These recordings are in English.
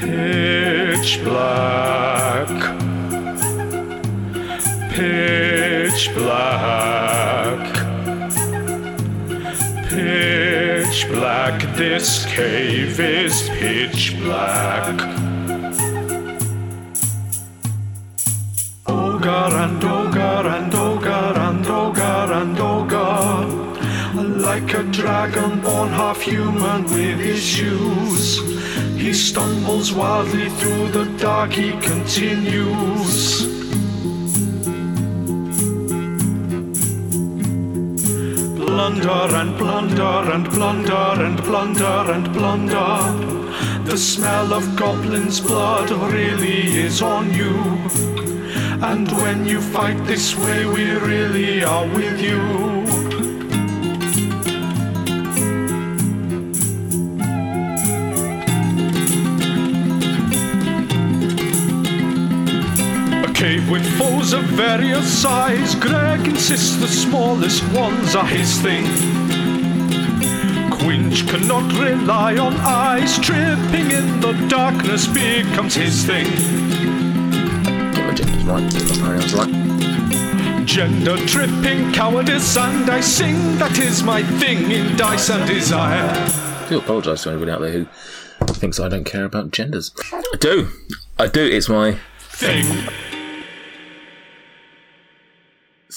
Pitch black. Pitch black. Pitch black. This cave is pitch black. Ogar and Ogar and Ogar and Ogar and Ogar. Like a dragon born half human with his shoes. He stumbles wildly through the dark, he continues. Blunder and blunder and blunder and blunder and blunder. The smell of goblin's blood really is on you. And when you fight this way, we really are with you. With foes of various size. Greg insists the smallest ones are his thing. Quinch cannot rely on eyes. Tripping in the darkness becomes his thing. Get my genders right. Get my pronouns right. Gender tripping, cowardice, and I sing. That is my thing in dice and desire. I do apologise to anybody out there who thinks I don't care about genders. I do. I do. It's my Thing.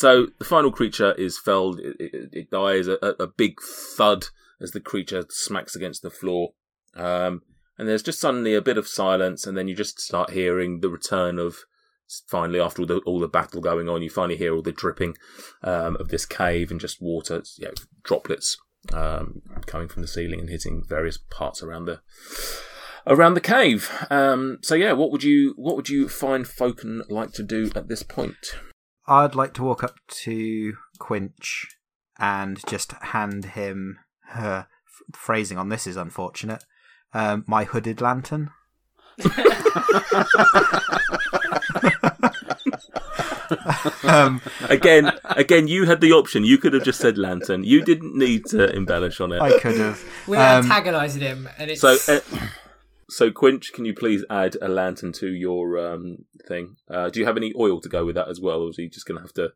So the final creature is felled. It, it, it dies. A, a big thud as the creature smacks against the floor. Um, and there's just suddenly a bit of silence, and then you just start hearing the return of. Finally, after all the all the battle going on, you finally hear all the dripping um, of this cave and just water, you know, droplets um, coming from the ceiling and hitting various parts around the around the cave. Um, so yeah, what would you what would you find Falcon like to do at this point? I'd like to walk up to Quinch and just hand him her f- phrasing on this is unfortunate. Um, my hooded lantern. um, again, again, you had the option. You could have just said lantern. You didn't need to embellish on it. I could have. We're Um, antagonising him, and it's So, uh, so Quinch, can you please add a lantern to your um, thing? Uh, do you have any oil to go with that as well, or is he just going to have to?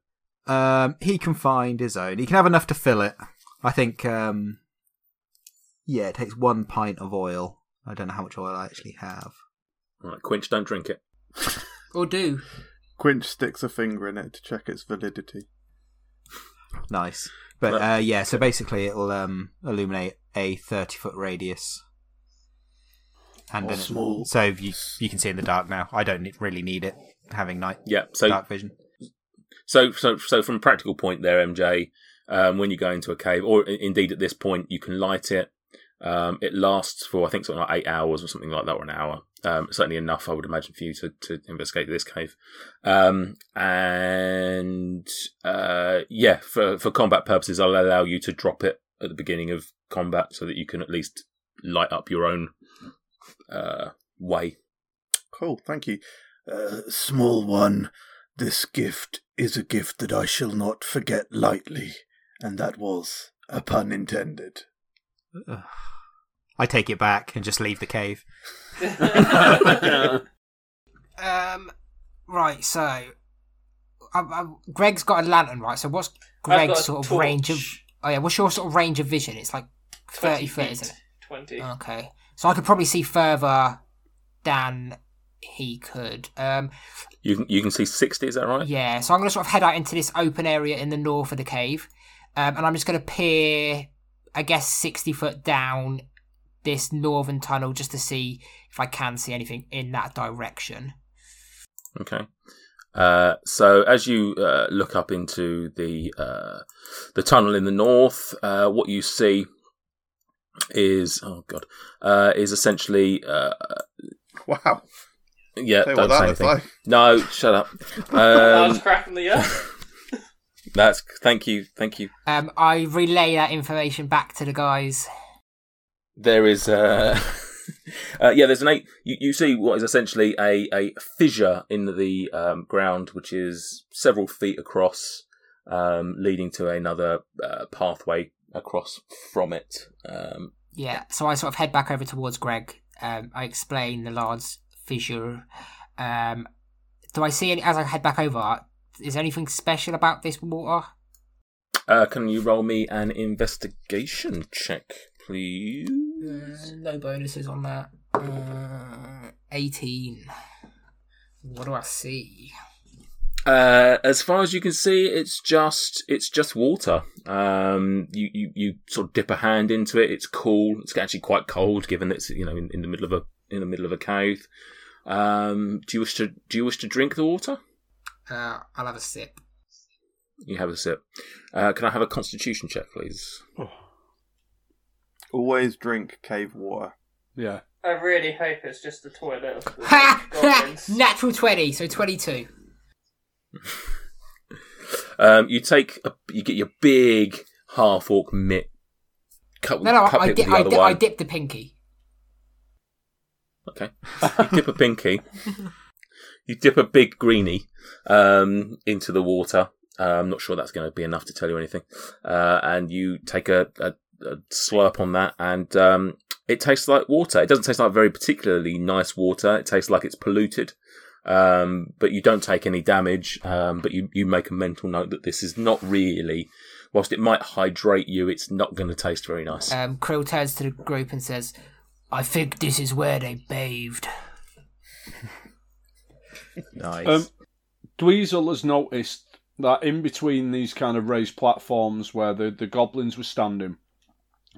Um, he can find his own. He can have enough to fill it. I think. Um, yeah, it takes one pint of oil. I don't know how much oil I actually have. All right, Quinch, don't drink it. or do. Quinch sticks a finger in it to check its validity. Nice, but uh, yeah. So basically, it'll um, illuminate a thirty foot radius. And Or then it- small. so you you can see in the dark now. I don't really need it having night Yeah. So, dark vision. so, so, so, from a practical point, there, MJ, um, when you go into a cave, or indeed at this point, you can light it. Um, it lasts for I think something like eight hours or something like that, or an hour. Um, certainly enough, I would imagine, for you to, to investigate this cave. Um, and uh, yeah, for for combat purposes, I'll allow you to drop it at the beginning of combat so that you can at least light up your own uh, way. Cool, thank you. Uh, small one, this gift is a gift that I shall not forget lightly, and that was a pun intended. Ugh. I take it back and just leave the cave. Um, right. So, I, I, Greg's got a lantern, right? So, what's Greg's sort of torch. range of? Oh yeah, what's your sort of range of vision? It's like 20 thirty foot, feet. isn't it? 20. Okay, so I could probably see further than he could. Um, You can you can see sixty. Is that right? yeah. So I'm going to sort of head out into this open area in the north of the cave, um, and I'm just going to peer, I guess, sixty foot down this northern tunnel just to see if I can see anything in that direction. Okay. Uh, so as you uh, look up into the uh, the tunnel in the north, uh, what you see is oh god uh, is essentially uh, Wow. yeah. Say don't what say anything. like. No, shut up. I was Um, cracking the up. that's thank you, thank you. Um, I relay that information back to the guys. There is uh, uh yeah. There's an eight. You, you see what is essentially a a fissure in the um, ground, which is several feet across, um, leading to another uh, pathway across from it. Um, Yeah, so I sort of head back over towards Greg Um, I explain the large fissure. Um, do I see any as I head back over? Is there anything special about this water? Uh, can you roll me an investigation check, please? Uh, no bonuses on that. Uh, 18. What do I see? Uh, as far as you can see, it's just it's just water. Um, you, you you sort of dip a hand into it. It's cool. It's actually quite cold, given that it's you know in, in the middle of a in the middle of a cave. Um, do you wish to do you wish to drink the water? Uh, I'll have a sip. You have a sip. Uh, can I have a Constitution check, please? Always drink cave water. Yeah. I really hope it's just the toilet of the Ha! goblins. Natural 20, so 22. Um, you take a, you get your big half orc mitt. Cut, No, no, I, di- the I, di- I dipped the pinky. Okay. You dip a pinky. you dip a big greenie um, into the water. Uh, I'm not sure that's going to be enough to tell you anything. Uh, and you take a, a, a slurp on that, and um, it tastes like water. It doesn't taste like very particularly nice water. It tastes like it's polluted. Um, but you don't take any damage. Um, but you, you make a mental note that this is not really, whilst it might hydrate you, it's not going to taste very nice. Um, Krill turns to the group and says, I think this is where they bathed. Nice. Um, Dweezil has noticed that in between these kind of raised platforms where the, the goblins were standing,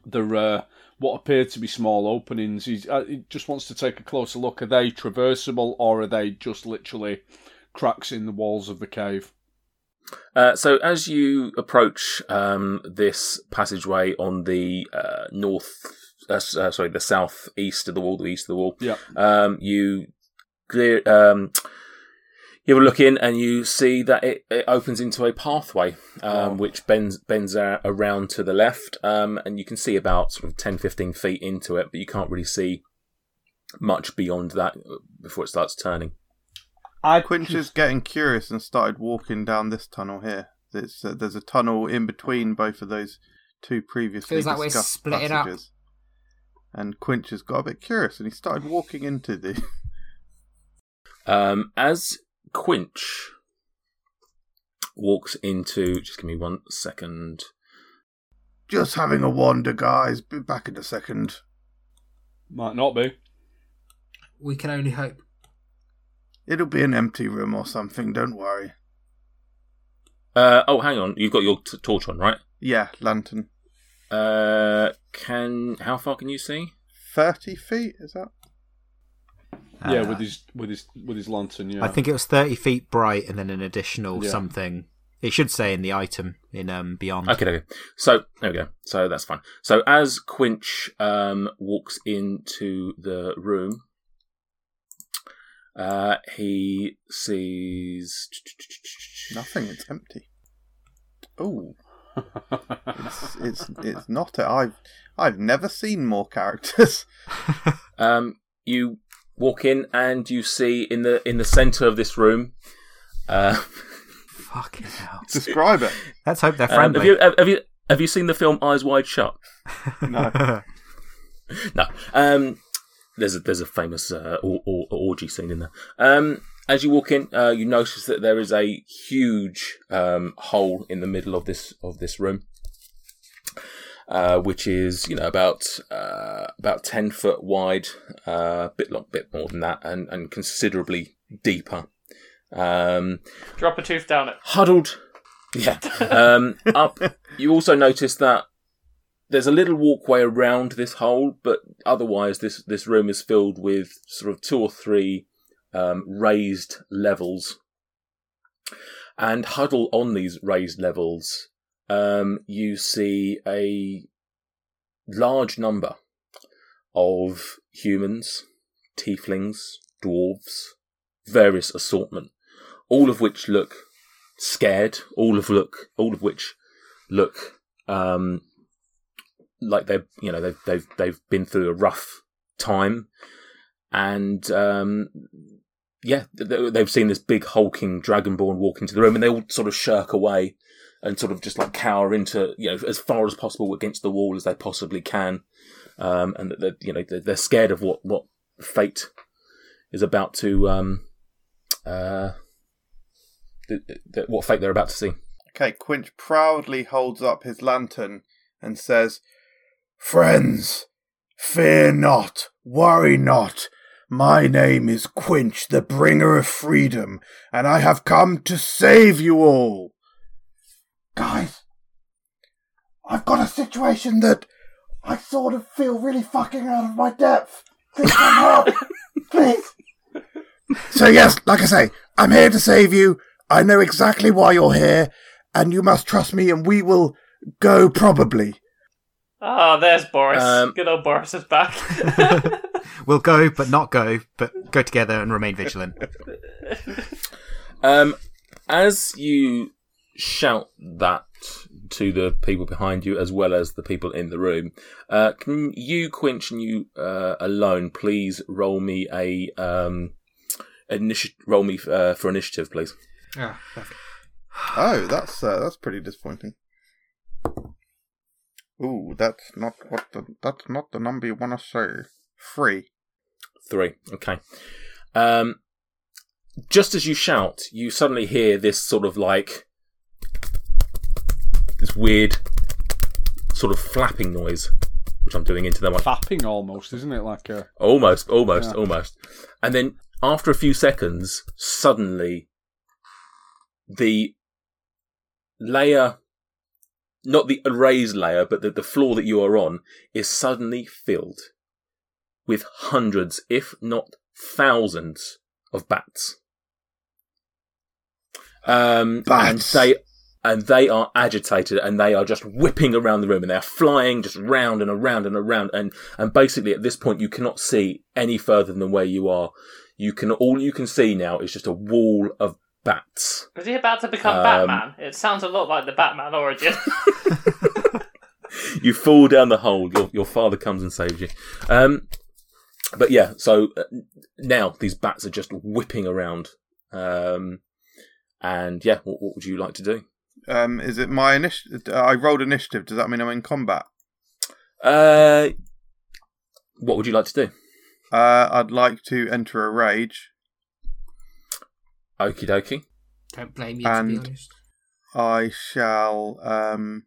there are what appear to be small openings. He's, uh, he just wants to take a closer look. Are they traversable or are they just literally cracks in the walls of the cave? Uh, so as you approach um, this passageway on the uh, north, uh, uh, sorry, the south east of the wall, the east of the wall, Yeah. um, you clear, um, you have a look in and you see that it, it opens into a pathway um, Oh. which bends bends a- around to the left, um, and you can see about sort of 10, 15 feet into it, but you can't really see much beyond that before it starts turning. I Quinch is getting curious and started walking down this tunnel here. There's, uh, there's a tunnel in between both of those two previously Feels like we're discussed splitting up. And Quinch has got a bit curious and he started walking into the. Um, as Quinch walks into, just give me one second. Just having a wander, guys. Be back in a second. might not be. We can only hope. It'll be an empty room or something, don't worry. Uh, oh, hang on, you've got your t- torch on, right? Yeah, lantern. Uh, can how far can you see? 30 feet, is that? Yeah, Uh, with his with his with his lantern. Yeah, I think it was 30 feet bright and then an additional Yeah. something. It should say in the item in um Beyond. Okay, okay. So there we go. So that's fine. So as Quinch um, walks into the room, uh, he sees Nothing, it's empty. Oh, it's, it's it's not. I've I've never seen more characters. Um, you walk in and you see in the in the center of this room. Uh, Fucking hell. Describe it. Let's hope they're um, friendly. have you have, have you have you seen the film Eyes Wide Shut? No. No. Um, there's a there's a famous uh, or, or, orgy scene in there. Um, as you walk in, uh, you notice that there is a huge um, hole in the middle of this of this room, uh, which is you know about uh, about ten foot wide, a uh, bit long, bit more than that, and, and considerably deeper. Um, Drop a tooth down it. huddled yeah um up you also notice that there's a little walkway around this hole but otherwise this this room is filled with sort of two or three um, raised levels and huddle on these raised levels um, you see a large number of humans tieflings dwarves various assortment all of which look scared. All of look, all of which look um, like they've you know they've they've they've been through a rough time, and um, yeah, they- they've seen this big hulking dragonborn walk into the room, and they all sort of shirk away and sort of just like cower into you know as far as possible against the wall as they possibly can. um, and that you know they're, scared of what what fate is about to um, uh, what fate they're about to see. Okay, Quinch proudly holds up his lantern and says, Friends, fear not, worry not. My name is Quinch, the bringer of freedom, and I have come to save you all. Guys, I've got a situation that I sort of feel really fucking out of my depth. Please come help. Please. So, yes, like I say, I'm here to save you. I know exactly why you're here, and you must trust me, and we will go probably. Oh, there's Boris. Um, Good old Boris is back. We'll go, but not go, but go together and remain vigilant. Um, as you shout that to the people behind you, as well as the people in the room, uh, can you, Quinch, and you uh, alone, please roll me a um, initi- roll me uh, for initiative, please. Ah. Oh, that's uh, that's pretty disappointing. Ooh, that's not what the that's not the number you want to say. Three. Three. Okay. Um, just as you shout, you suddenly hear this sort of like this weird sort of flapping noise, which I'm doing into the mic. Fapping almost, isn't it? Like a Almost, almost, Yeah. almost. And then after a few seconds, suddenly the layer, not the raised layer, but the, the floor that you are on, is suddenly filled with hundreds, if not thousands, of bats. Um, Bats. and they and they are agitated and they are just whipping around the room and they're flying just round and around and around and and basically at this point you cannot see any further than where you are. You can all you can see now is just a wall of bats. Was he about to become Um, Batman? It sounds a lot like the Batman origin. you fall down the hole. Your your father comes and saves you. Um, but yeah, so uh, now these bats are just whipping around. Um, and yeah, what, what would you like to do? Um, is it my initiative? I rolled initiative. Does that mean I'm in combat? Uh, what would you like to do? Uh, I'd like to enter a rage. Okie dokie. Don't blame you, to And- be honest. I shall um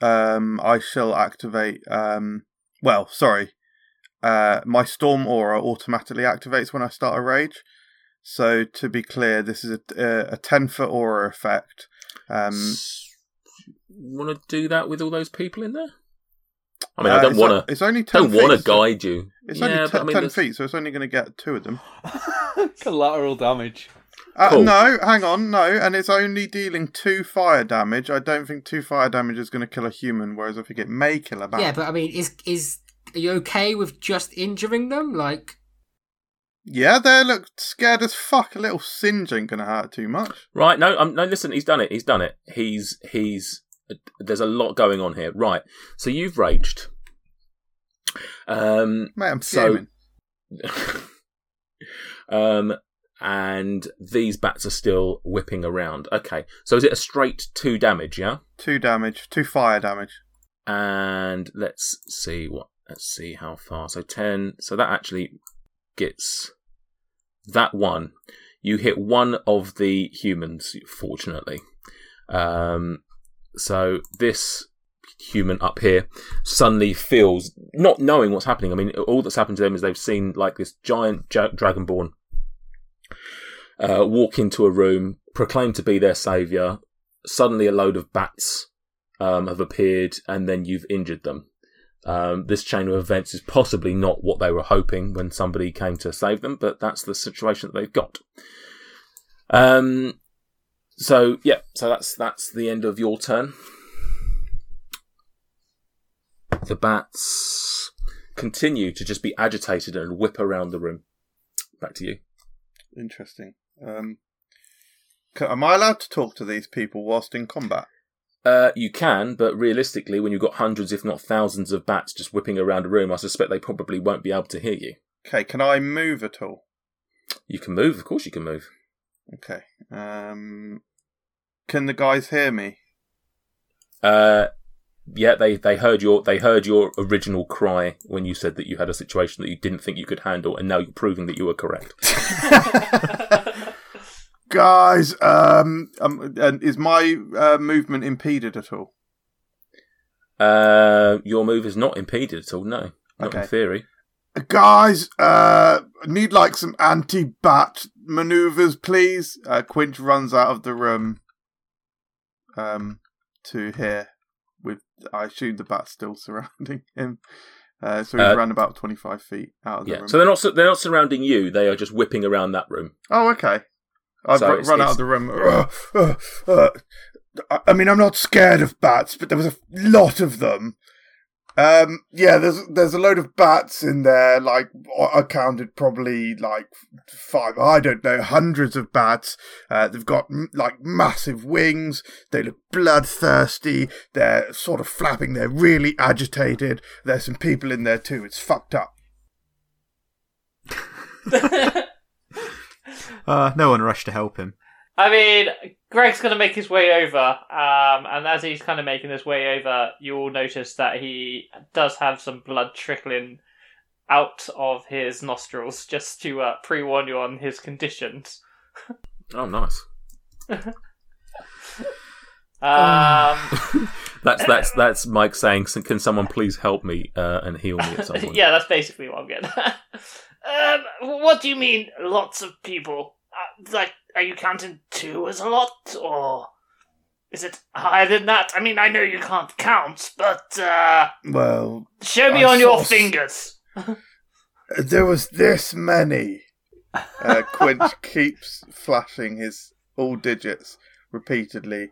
um I shall activate um well sorry uh my storm aura automatically activates when I start a rage so to be clear this is a a, a 10 foot aura effect um want to do that with all those people in there? I mean, I uh, don't want to. it's only 10 Don't want to guide you. it's yeah, only but te- I mean, 10 there's- feet so it's only going to get two of them collateral damage. uh, Cool. no hang on no and it's only dealing two fire damage I don't think two fire damage is going to kill a human whereas I think it may kill a bat Yeah, but I mean, is is are you okay with just injuring them? Like, Yeah, they look scared as fuck. A little singe ain't gonna hurt too much. Right? No, um, no. Listen, he's done it. He's done it. He's he's. There's a lot going on here. Right. So you've raged. Um. Mate, I'm So- um. And these bats are still whipping around. Okay. So is it a straight two damage? Yeah. Two damage, two fire damage. and let's see what let's see how far so 10 so that actually gets that one you hit one of the humans fortunately. Um so this human up here suddenly feels not knowing what's happening. I mean all that's happened to them is they've seen like this giant dragonborn uh, walk into a room proclaim to be their savior. Suddenly a load of bats um, have appeared and then you've injured them. Um, this chain of events is possibly not what they were hoping when somebody came to save them, but that's the situation that they've got. Um, so yeah, so that's that's the end of your turn. The bats continue to just be agitated and whip around the room. Back to you. Interesting. Um, am I allowed to talk to these people whilst in combat? Uh, you can, but realistically, when you've got hundreds, if not thousands, of bats just whipping around a room, I suspect they probably won't be able to hear you. Okay, can I move at all? You can move, of course, you can move. Okay. Um, can the guys hear me? Uh, yeah, they, they heard your they heard your original cry when you said that you had a situation that you didn't think you could handle, and now you're proving that you were correct. Guys, um, um and is my uh, movement impeded at all? Uh, your move is not impeded at all. No, not in theory. Guys, uh, need like some anti-bat maneuvers, please. Uh, Quinch runs out of the room, um, to here. With I assume the bat's still surrounding him. Uh, so he's Uh, run about twenty-five feet out of the room. Yeah. room. So they're not su- they're not surrounding you. They are just whipping around that room. Oh, okay. I've So ru- it's- run out of the room. Uh, uh, uh, I- I mean, I'm not scared of bats, but there was a lot of them. Um, yeah, there's there's a load of bats in there. Like I counted probably like five. I don't know, hundreds of bats. Uh, they've got m- like massive wings. They look bloodthirsty. They're sort of flapping. They're really agitated. There's some people in there too. It's fucked up. Uh, no one rushed to help him. I mean, Greg's going to make his way over, um, and as he's kind of making his way over, you will notice that he does have some blood trickling out of his nostrils, just to uh, pre warn you on his conditions. Oh, nice. Um, That's that's that's Mike saying, "Can someone please help me uh, and heal me at some point?" yeah, that's basically what I'm getting. um, what do you mean, lots of people? Uh, like, are you counting two as a lot, or is it higher than that? I mean, I know you can't count, but uh, Well, show me I on your saw s- fingers. There was this many. Uh, Quinch keeps flashing his all digits repeatedly,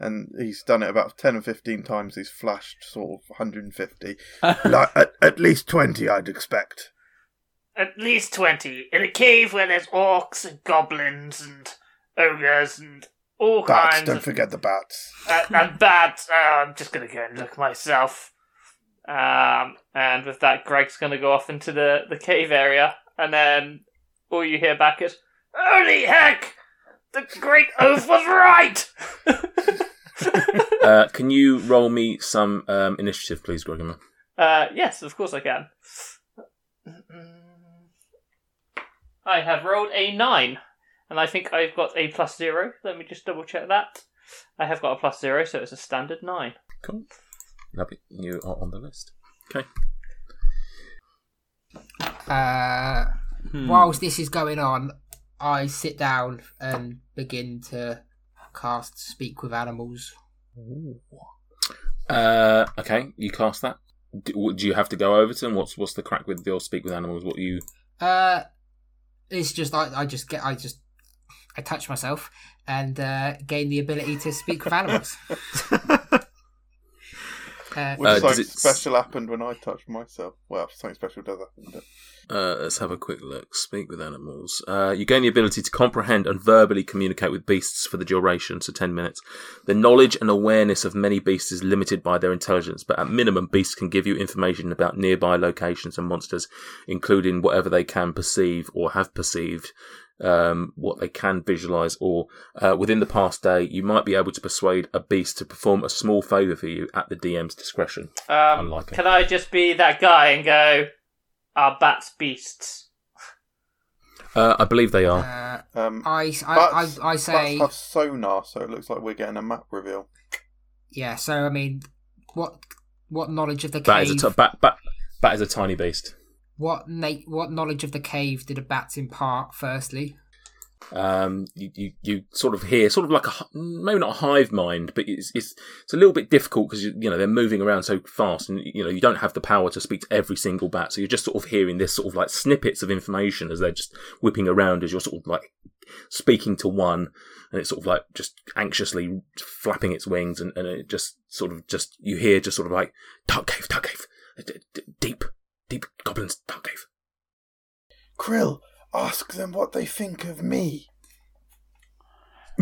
and he's done it about 10 or 15 times. He's flashed sort of 150. like, at, at least 20, I'd expect. At least twenty in a cave where there's orcs and goblins and ogres and all Bats, kinds don't of forget the bats. uh, and bats. Uh, I'm just gonna go and look myself. Um, and with that, Greg's gonna go off into the, the cave area, and then all you hear back is, "Holy heck! The great oath was right." Uh, can you roll me some um, initiative, please, Gregory? uh, yes, of course I can. I have rolled a nine, and I think I've got a plus zero. Let me just double check that. I have got a plus zero, so it's a standard nine. Cool. Lovely. You are on the list. Okay. Uh, Hmm. Whilst this is going on, I sit down and begin to cast Speak with Animals. Uh, okay, you cast that. Do, do you have to go over to them? What's what's the crack with your speak with animals? What you? Uh, it's just I, I just get I just I touch myself and uh, gain the ability to speak with animals. Uh, Which Uh, something it- special happened when I touched myself. Well, something special does happen. Uh, let's have a quick look. Speak with animals. Uh, you gain the ability to comprehend and verbally communicate with beasts for the duration, so 10 minutes. The knowledge and awareness of many beasts is limited by their intelligence, but at minimum, beasts can give you information about nearby locations and monsters, including whatever they can perceive or have perceived, um, what they can visualize, or uh, within the past day, you might be able to persuade a beast to perform a small favor for you at the DM's discretion. Um, can I just be that guy and go, "Are bats beasts?" Uh, I believe they are. uh, Um, I, I, bats, I, I say bats have sonar, so it looks like we're getting a map reveal. yeah. So I mean, what what knowledge of the Bat cave? is a t- bat, bat, bat is a tiny beast. what na- what knowledge of the cave did a bat impart? Firstly, um, you, you, you sort of hear sort of like a maybe not a hive mind, but it's it's, it's a little bit difficult because you, you know they're moving around so fast, and you know you don't have the power to speak to every single bat, so you're just sort of hearing this sort of like snippets of information as they're just whipping around as you're sort of like speaking to one, and it's sort of like just anxiously flapping its wings, and, and it just sort of just you hear just sort of like dark cave, dark cave, deep, deep goblins, dark cave. Krill, ask them what they think of me.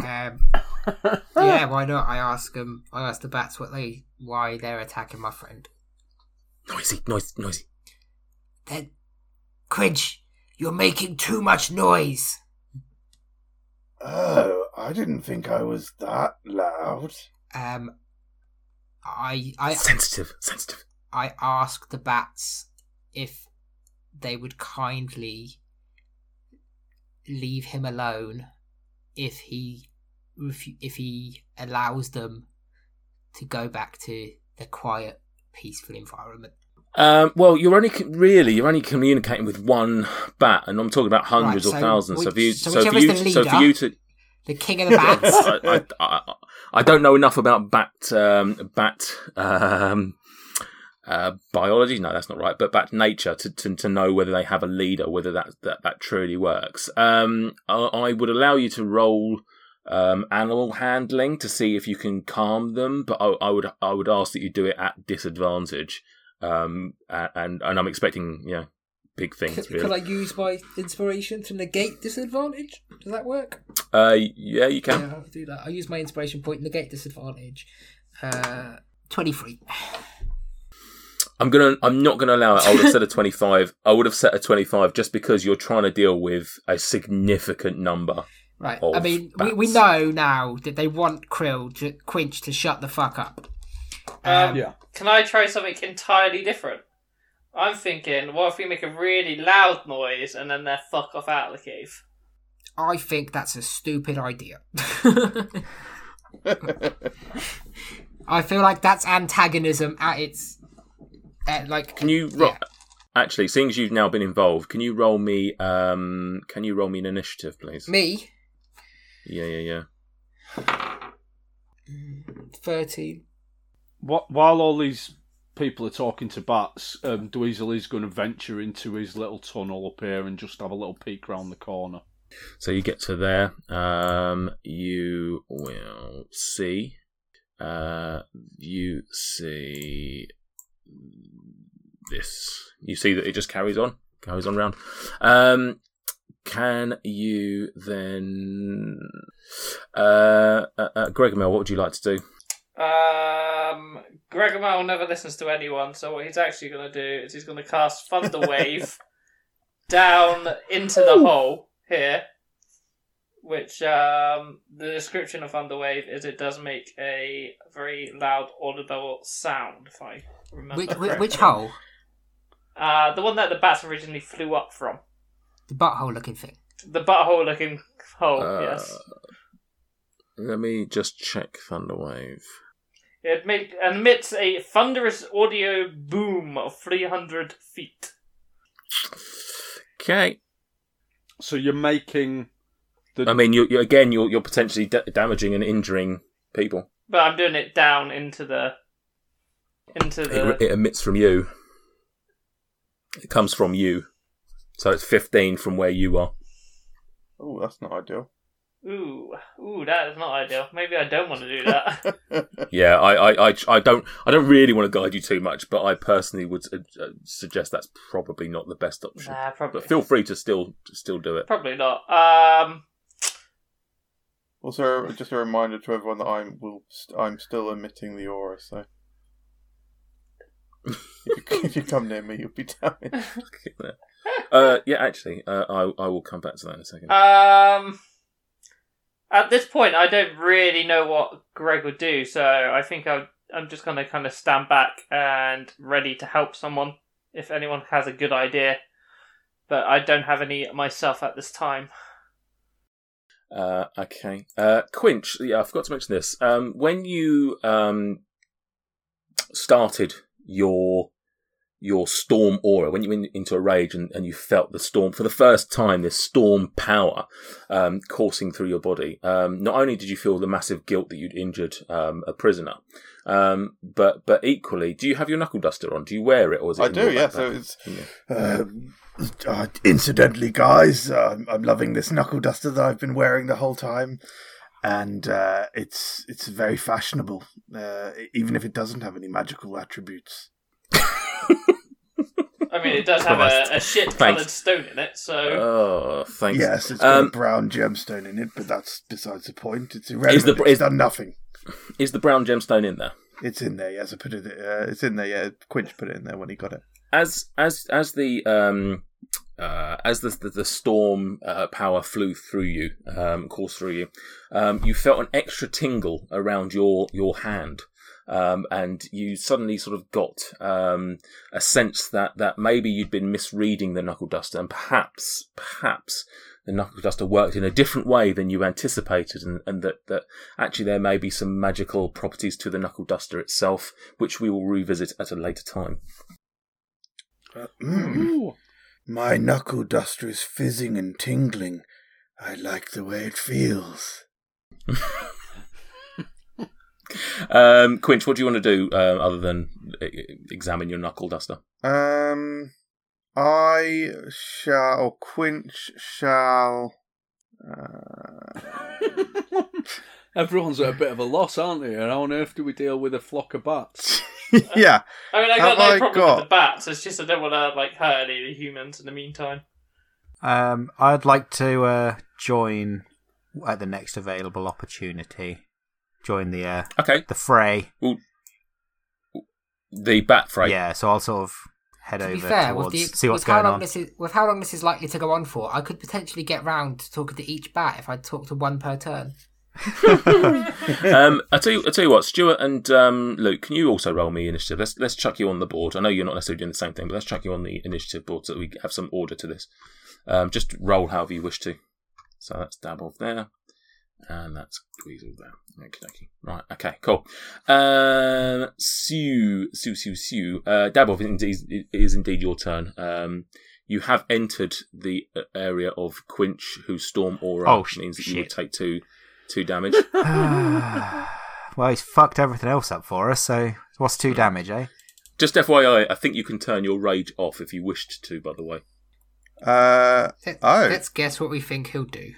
um, yeah, why not? I ask them. I ask the bats what they why they're attacking my friend. Noisy, noisy, noisy. Then, Quinch, you're making too much noise. Oh, I didn't think I was that loud. Um, I I Sensitive, sensitive. I ask the bats if they would kindly leave him alone if he refu- if he allows them to go back to the quiet, peaceful environment. Um, well, you're only really you're only communicating with one bat, and I'm talking about hundreds Right, or so thousands. So, which- for you, so so, for you, the so for you to, The king of the bats. I, I, I, I don't know enough about bat um, bat um, uh, biology. No, that's not right. But bat nature to, to, to know whether they have a leader, whether that that, that truly works. Um, I, I would allow you to roll um, animal handling to see if you can calm them, but I, I would I would ask that you do it at disadvantage. Um, and and I'm expecting you know big things. Can, Really. can I use my inspiration to negate disadvantage? Does that work? Uh, yeah, you can. Yeah, I'll do that. I use my inspiration point negate disadvantage. Uh, Twenty-three. I'm gonna. I'm not gonna allow it. I would have set a 25. I would have set a 25 just because you're trying to deal with a significant number. Right. Of I mean, we, we know now that they want Krill to Quinch to shut the fuck up. Um, Yeah. Can I try something entirely different? I'm thinking, what if we make a really loud noise and then they fuck off out of the cave? I think that's a stupid idea. I feel like that's antagonism at its at like. Can you ro- Yeah. actually, seeing as you've now been involved, can you roll me? Um, can you roll me an initiative, please? me? Yeah, yeah, yeah. Thirteen. Wh- While all these people are talking to bats, um, Dweezil is going to venture into his little tunnel up here and just have a little peek round the corner. So you get to there. Um, you will see. Uh, you see this. You see that it just carries on, carries on round. Um, can you then, uh, uh, uh what would you like to do? Um, Gregomel never listens to anyone, so what he's actually going to do is he's going to cast Thunder Wave down into the hole here. Which um, the description of Thunderwave is it does make a very loud, audible sound. If I remember Which, which, which hole? Uh, the one that the bats originally flew up from. The butthole looking thing. The butthole looking hole. Uh, yes. Let me just check Thunderwave. It make, emits a thunderous audio boom of 300 feet. Okay. So you're making the. I mean, you, you again, you're you're potentially da- damaging and injuring people. But I'm doing it down into the. Into the. It, it emits from you. It comes from you, so it's fifteen from where you are. Oh, that's not ideal. Ooh, ooh, that is not ideal. Maybe I don't want to do that. Yeah, I, I, I, I don't, I don't really want to guide you too much, but I personally would uh, uh, suggest that's probably not the best option. nah, probably. But feel free to still, still do it. Probably not. Um, Also, just a reminder to everyone that I'm will st- I'm still emitting the aura. So if you, if you come near me, you'll be damaged. uh, yeah, actually, uh, I, I will come back to that in a second. um, at this point, I don't really know what Greg would do, so I think I'll, I'm just going to kind of stand back and ready to help someone if anyone has a good idea. But I don't have any myself at this time. Uh, okay. Uh, Quinch, yeah, I forgot to mention this. Um, when you um, started your your storm aura, when you went into a rage and, and you felt the storm for the first time, this storm power um, coursing through your body, um, not only did you feel the massive guilt that you'd injured um, a prisoner, um, but but equally, do you have your knuckle duster on? Do you wear it, or is it? I do, yeah. So it's Yeah. Um, uh, incidentally, guys, uh, I'm loving this knuckle duster that I've been wearing the whole time, and uh, it's it's very fashionable, uh, even if it doesn't have any magical attributes. I mean, it does have a, a shit coloured stone in it, so. Oh, thanks. Yes, it's got Um, a brown gemstone in it, but that's besides the point. It's irrelevant. Is the- it's is- done nothing. Is the brown gemstone in there? It's in there. Yes, I put it. Uh, it's in there. Yeah, Quinch put it in there when he got it. as as as the um uh, as the the, the storm uh, power flew through you, um, coursed through you, um, you felt an extra tingle around your your hand, Um, and you suddenly sort of got um, a sense that, that maybe you'd been misreading the knuckle duster, and perhaps, perhaps the knuckle duster worked in a different way than you anticipated, and, and that, that actually there may be some magical properties to the knuckle duster itself, which we will revisit at a later time. Uh, mm, my knuckle duster is fizzing and tingling. I like the way it feels. Um, Quinch, what do you want to do uh, other than examine your knuckle duster? Um, I shall, or Quinch shall. Uh, Everyone's at a bit of a loss, aren't they? And how on earth do we deal with a flock of bats? yeah, I mean, I Have got no I problem got- with the bats. It's just I don't want to like hurt any of the humans in the meantime. Um, I'd like to uh, join at the next available opportunity. Join the uh, Okay, the fray. the bat fray. Yeah, so I'll sort of head To over be fair, with, towards the, see what's with how going long on. this is with how long this is likely to go on for, I could potentially get round to talking to each bat if I talk to one per turn. um, I tell you, I tell you what, Stuart and um, Luke, can you also roll me initiative? Let's let's chuck you on the board. I know you're not necessarily doing the same thing, but let's chuck you on the initiative board so that we have some order to this. Um, just roll however you wish to. So that's Dabov there, and that's Dweezil there. Okay, okay. Right. Okay. Cool. Um, Sue, Sue, Sue, Sue. Uh, Dabov is indeed, your turn. Um, you have entered the uh, area of Quinch, whose storm aura Oh, sh- means that you would take two two damage. well, he's fucked everything else up for us. So what's two damage, eh? Just FYI, I think you can turn your rage off if you wished to. By the way, uh, Let, Oh. Let's guess what we think he'll do.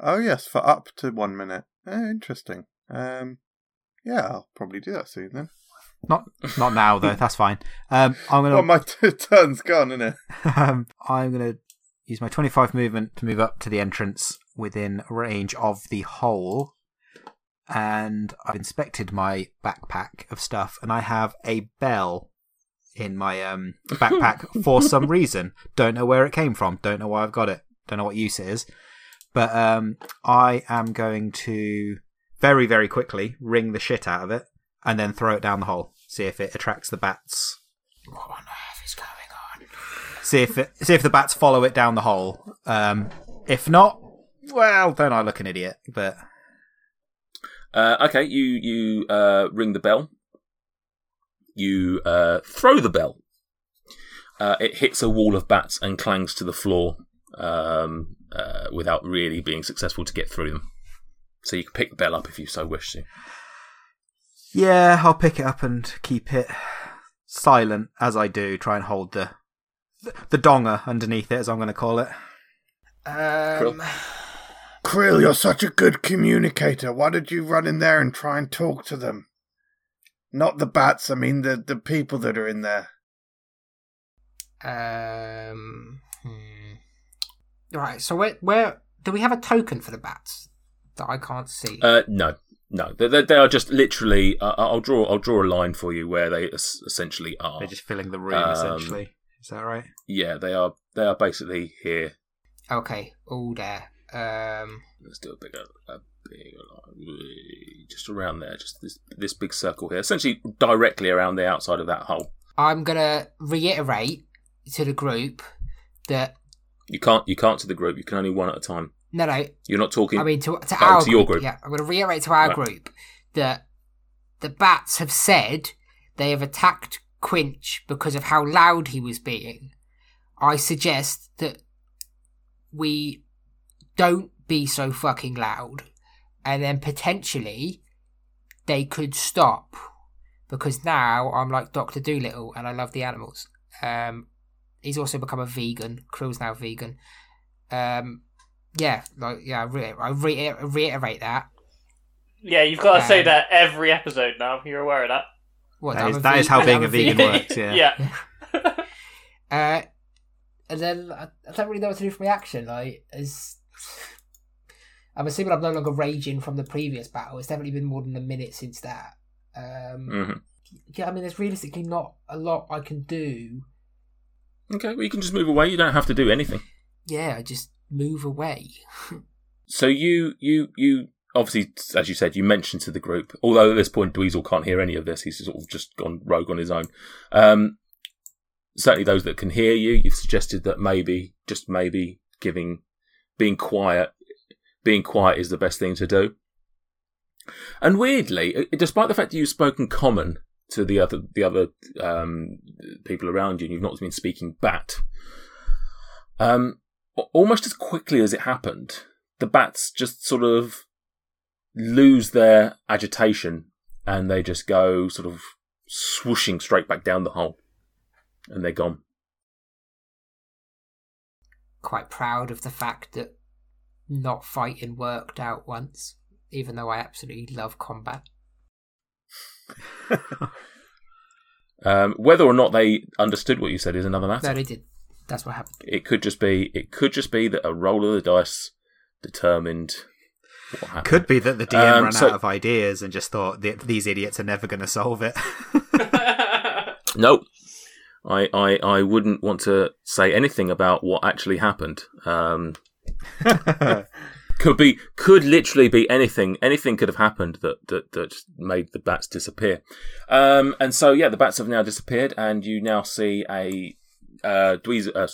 Oh yes, for up to one minute. Oh, interesting. Um, yeah, I'll probably do that soon then. Not not now though. That's fine. Um, I'm gonna Well, my t- turn's gone, isn't it? um, I'm gonna use my 25 movement to move up to the entrance within range of the hole. And I've inspected my backpack of stuff, and I have a bell in my um, backpack for some reason. Don't know where it came from. Don't know why I've got it. Don't know what use it is. But um, I am going to very, very quickly ring the shit out of it and then throw it down the hole. See if it attracts the bats What on earth is going on? see if it, see if the bats follow it down the hole. Um, if not, well, then I look an idiot. But uh, okay, you you uh, ring the bell. You uh, throw the bell. Uh, it hits a wall of bats and clangs to the floor um, uh, without really being successful to get through them. So you can pick the bell up if you so wish to. yeah, I'll pick it up and keep it silent as I do. Try and hold the the donger underneath it, as I'm going to call it. Um, Krill, you're such a good communicator. Why did you run in there and try and talk to them? Not the bats, I mean the, the people that are in there. um. Right. So where where do we have a token for the bats that I can't see? Uh, no, no, they, they, they are just literally. Uh, I'll draw. I'll draw a line for you where they es- essentially are. They're just filling the room, Um, essentially. Is that right? Yeah, they are. They are basically here. okay. All there. Um. Let's do a bigger, a bigger line, just around there, just this this big circle here, essentially directly around the outside of that hole. I'm gonna reiterate to the group that You can't, you can't to the group. You can only one at a time. no, no. You're not talking. I mean to to Oh, our to your group. group. Yeah, I'm gonna reiterate to our Right. group that the bats have said they have attacked Quinch because of how loud he was being. I suggest that we don't be so fucking loud, and then potentially they could stop because now I'm like Doctor Doolittle and I love the animals. Um, he's also become a vegan. Krill's now vegan. Um, yeah, like yeah, I, re- I re- reiterate that. Yeah, you've got to say Um, that every episode now. You're aware of that. What, That I'm is, a that is how being a vegan works. Yeah. yeah. Uh, and then I, I don't really know what to do for my action. Like, as I'm assuming I'm no longer raging from the previous battle. It's definitely been more than a minute since that. Um, Mhm. Yeah, I mean, there's realistically not a lot I can do. Okay, well, you can just move away. You don't have to do anything. Yeah, I just move away. So you you you obviously, as you said, you mentioned to the group, although at this point Dweezil can't hear any of this, he's sort of just gone rogue on his own. Um, certainly, those that can hear you, you've suggested that maybe, just maybe, giving, being quiet, being quiet is the best thing to do. And weirdly, uh, despite the fact that you've spoken common to the other the other um, people around you, and you've not been speaking bat, um, almost as quickly as it happened, the bats just sort of lose their agitation and they just go sort of swooshing straight back down the hole, and they're gone. Quite proud of the fact that not fighting worked out once, even though I absolutely love combat. Um, whether or not they understood what you said is another matter. No, they did. That's what happened. It could just be it could just be that a roll of the dice determined what happened. Could be that the DM Um, ran so- out of ideas and just thought these idiots are never going to solve it. No, I, I I wouldn't want to say anything about what actually happened. Um, could be could literally be anything. Anything could have happened that that that made the bats disappear. Um, and so yeah, the bats have now disappeared, and you now see a uh, Dweez, uh,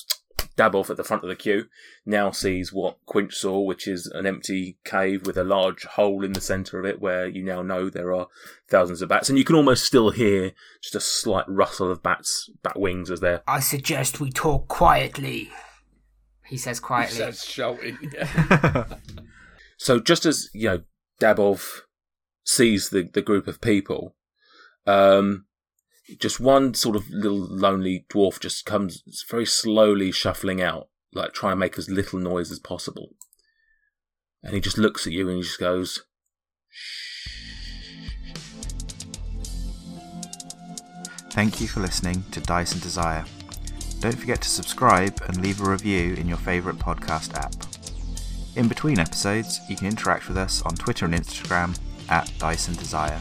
at the front of the queue now sees what Quinch saw, which is an empty cave with a large hole in the centre of it, where you now know there are thousands of bats, and you can almost still hear just a slight rustle of bats, bat wings as they're. I suggest we talk quietly. He says quietly. Says shouting. Yeah. So just as you know, Dabov sees the the group of people, um, just one sort of little lonely dwarf just comes very slowly shuffling out, like try and make as little noise as possible. And he just looks at you and he just goes, Shh. Thank you for listening to Dice and Desire. Don't forget to subscribe and leave a review in your favourite podcast app. In between episodes, you can interact with us on Twitter and Instagram at Dice and Desire.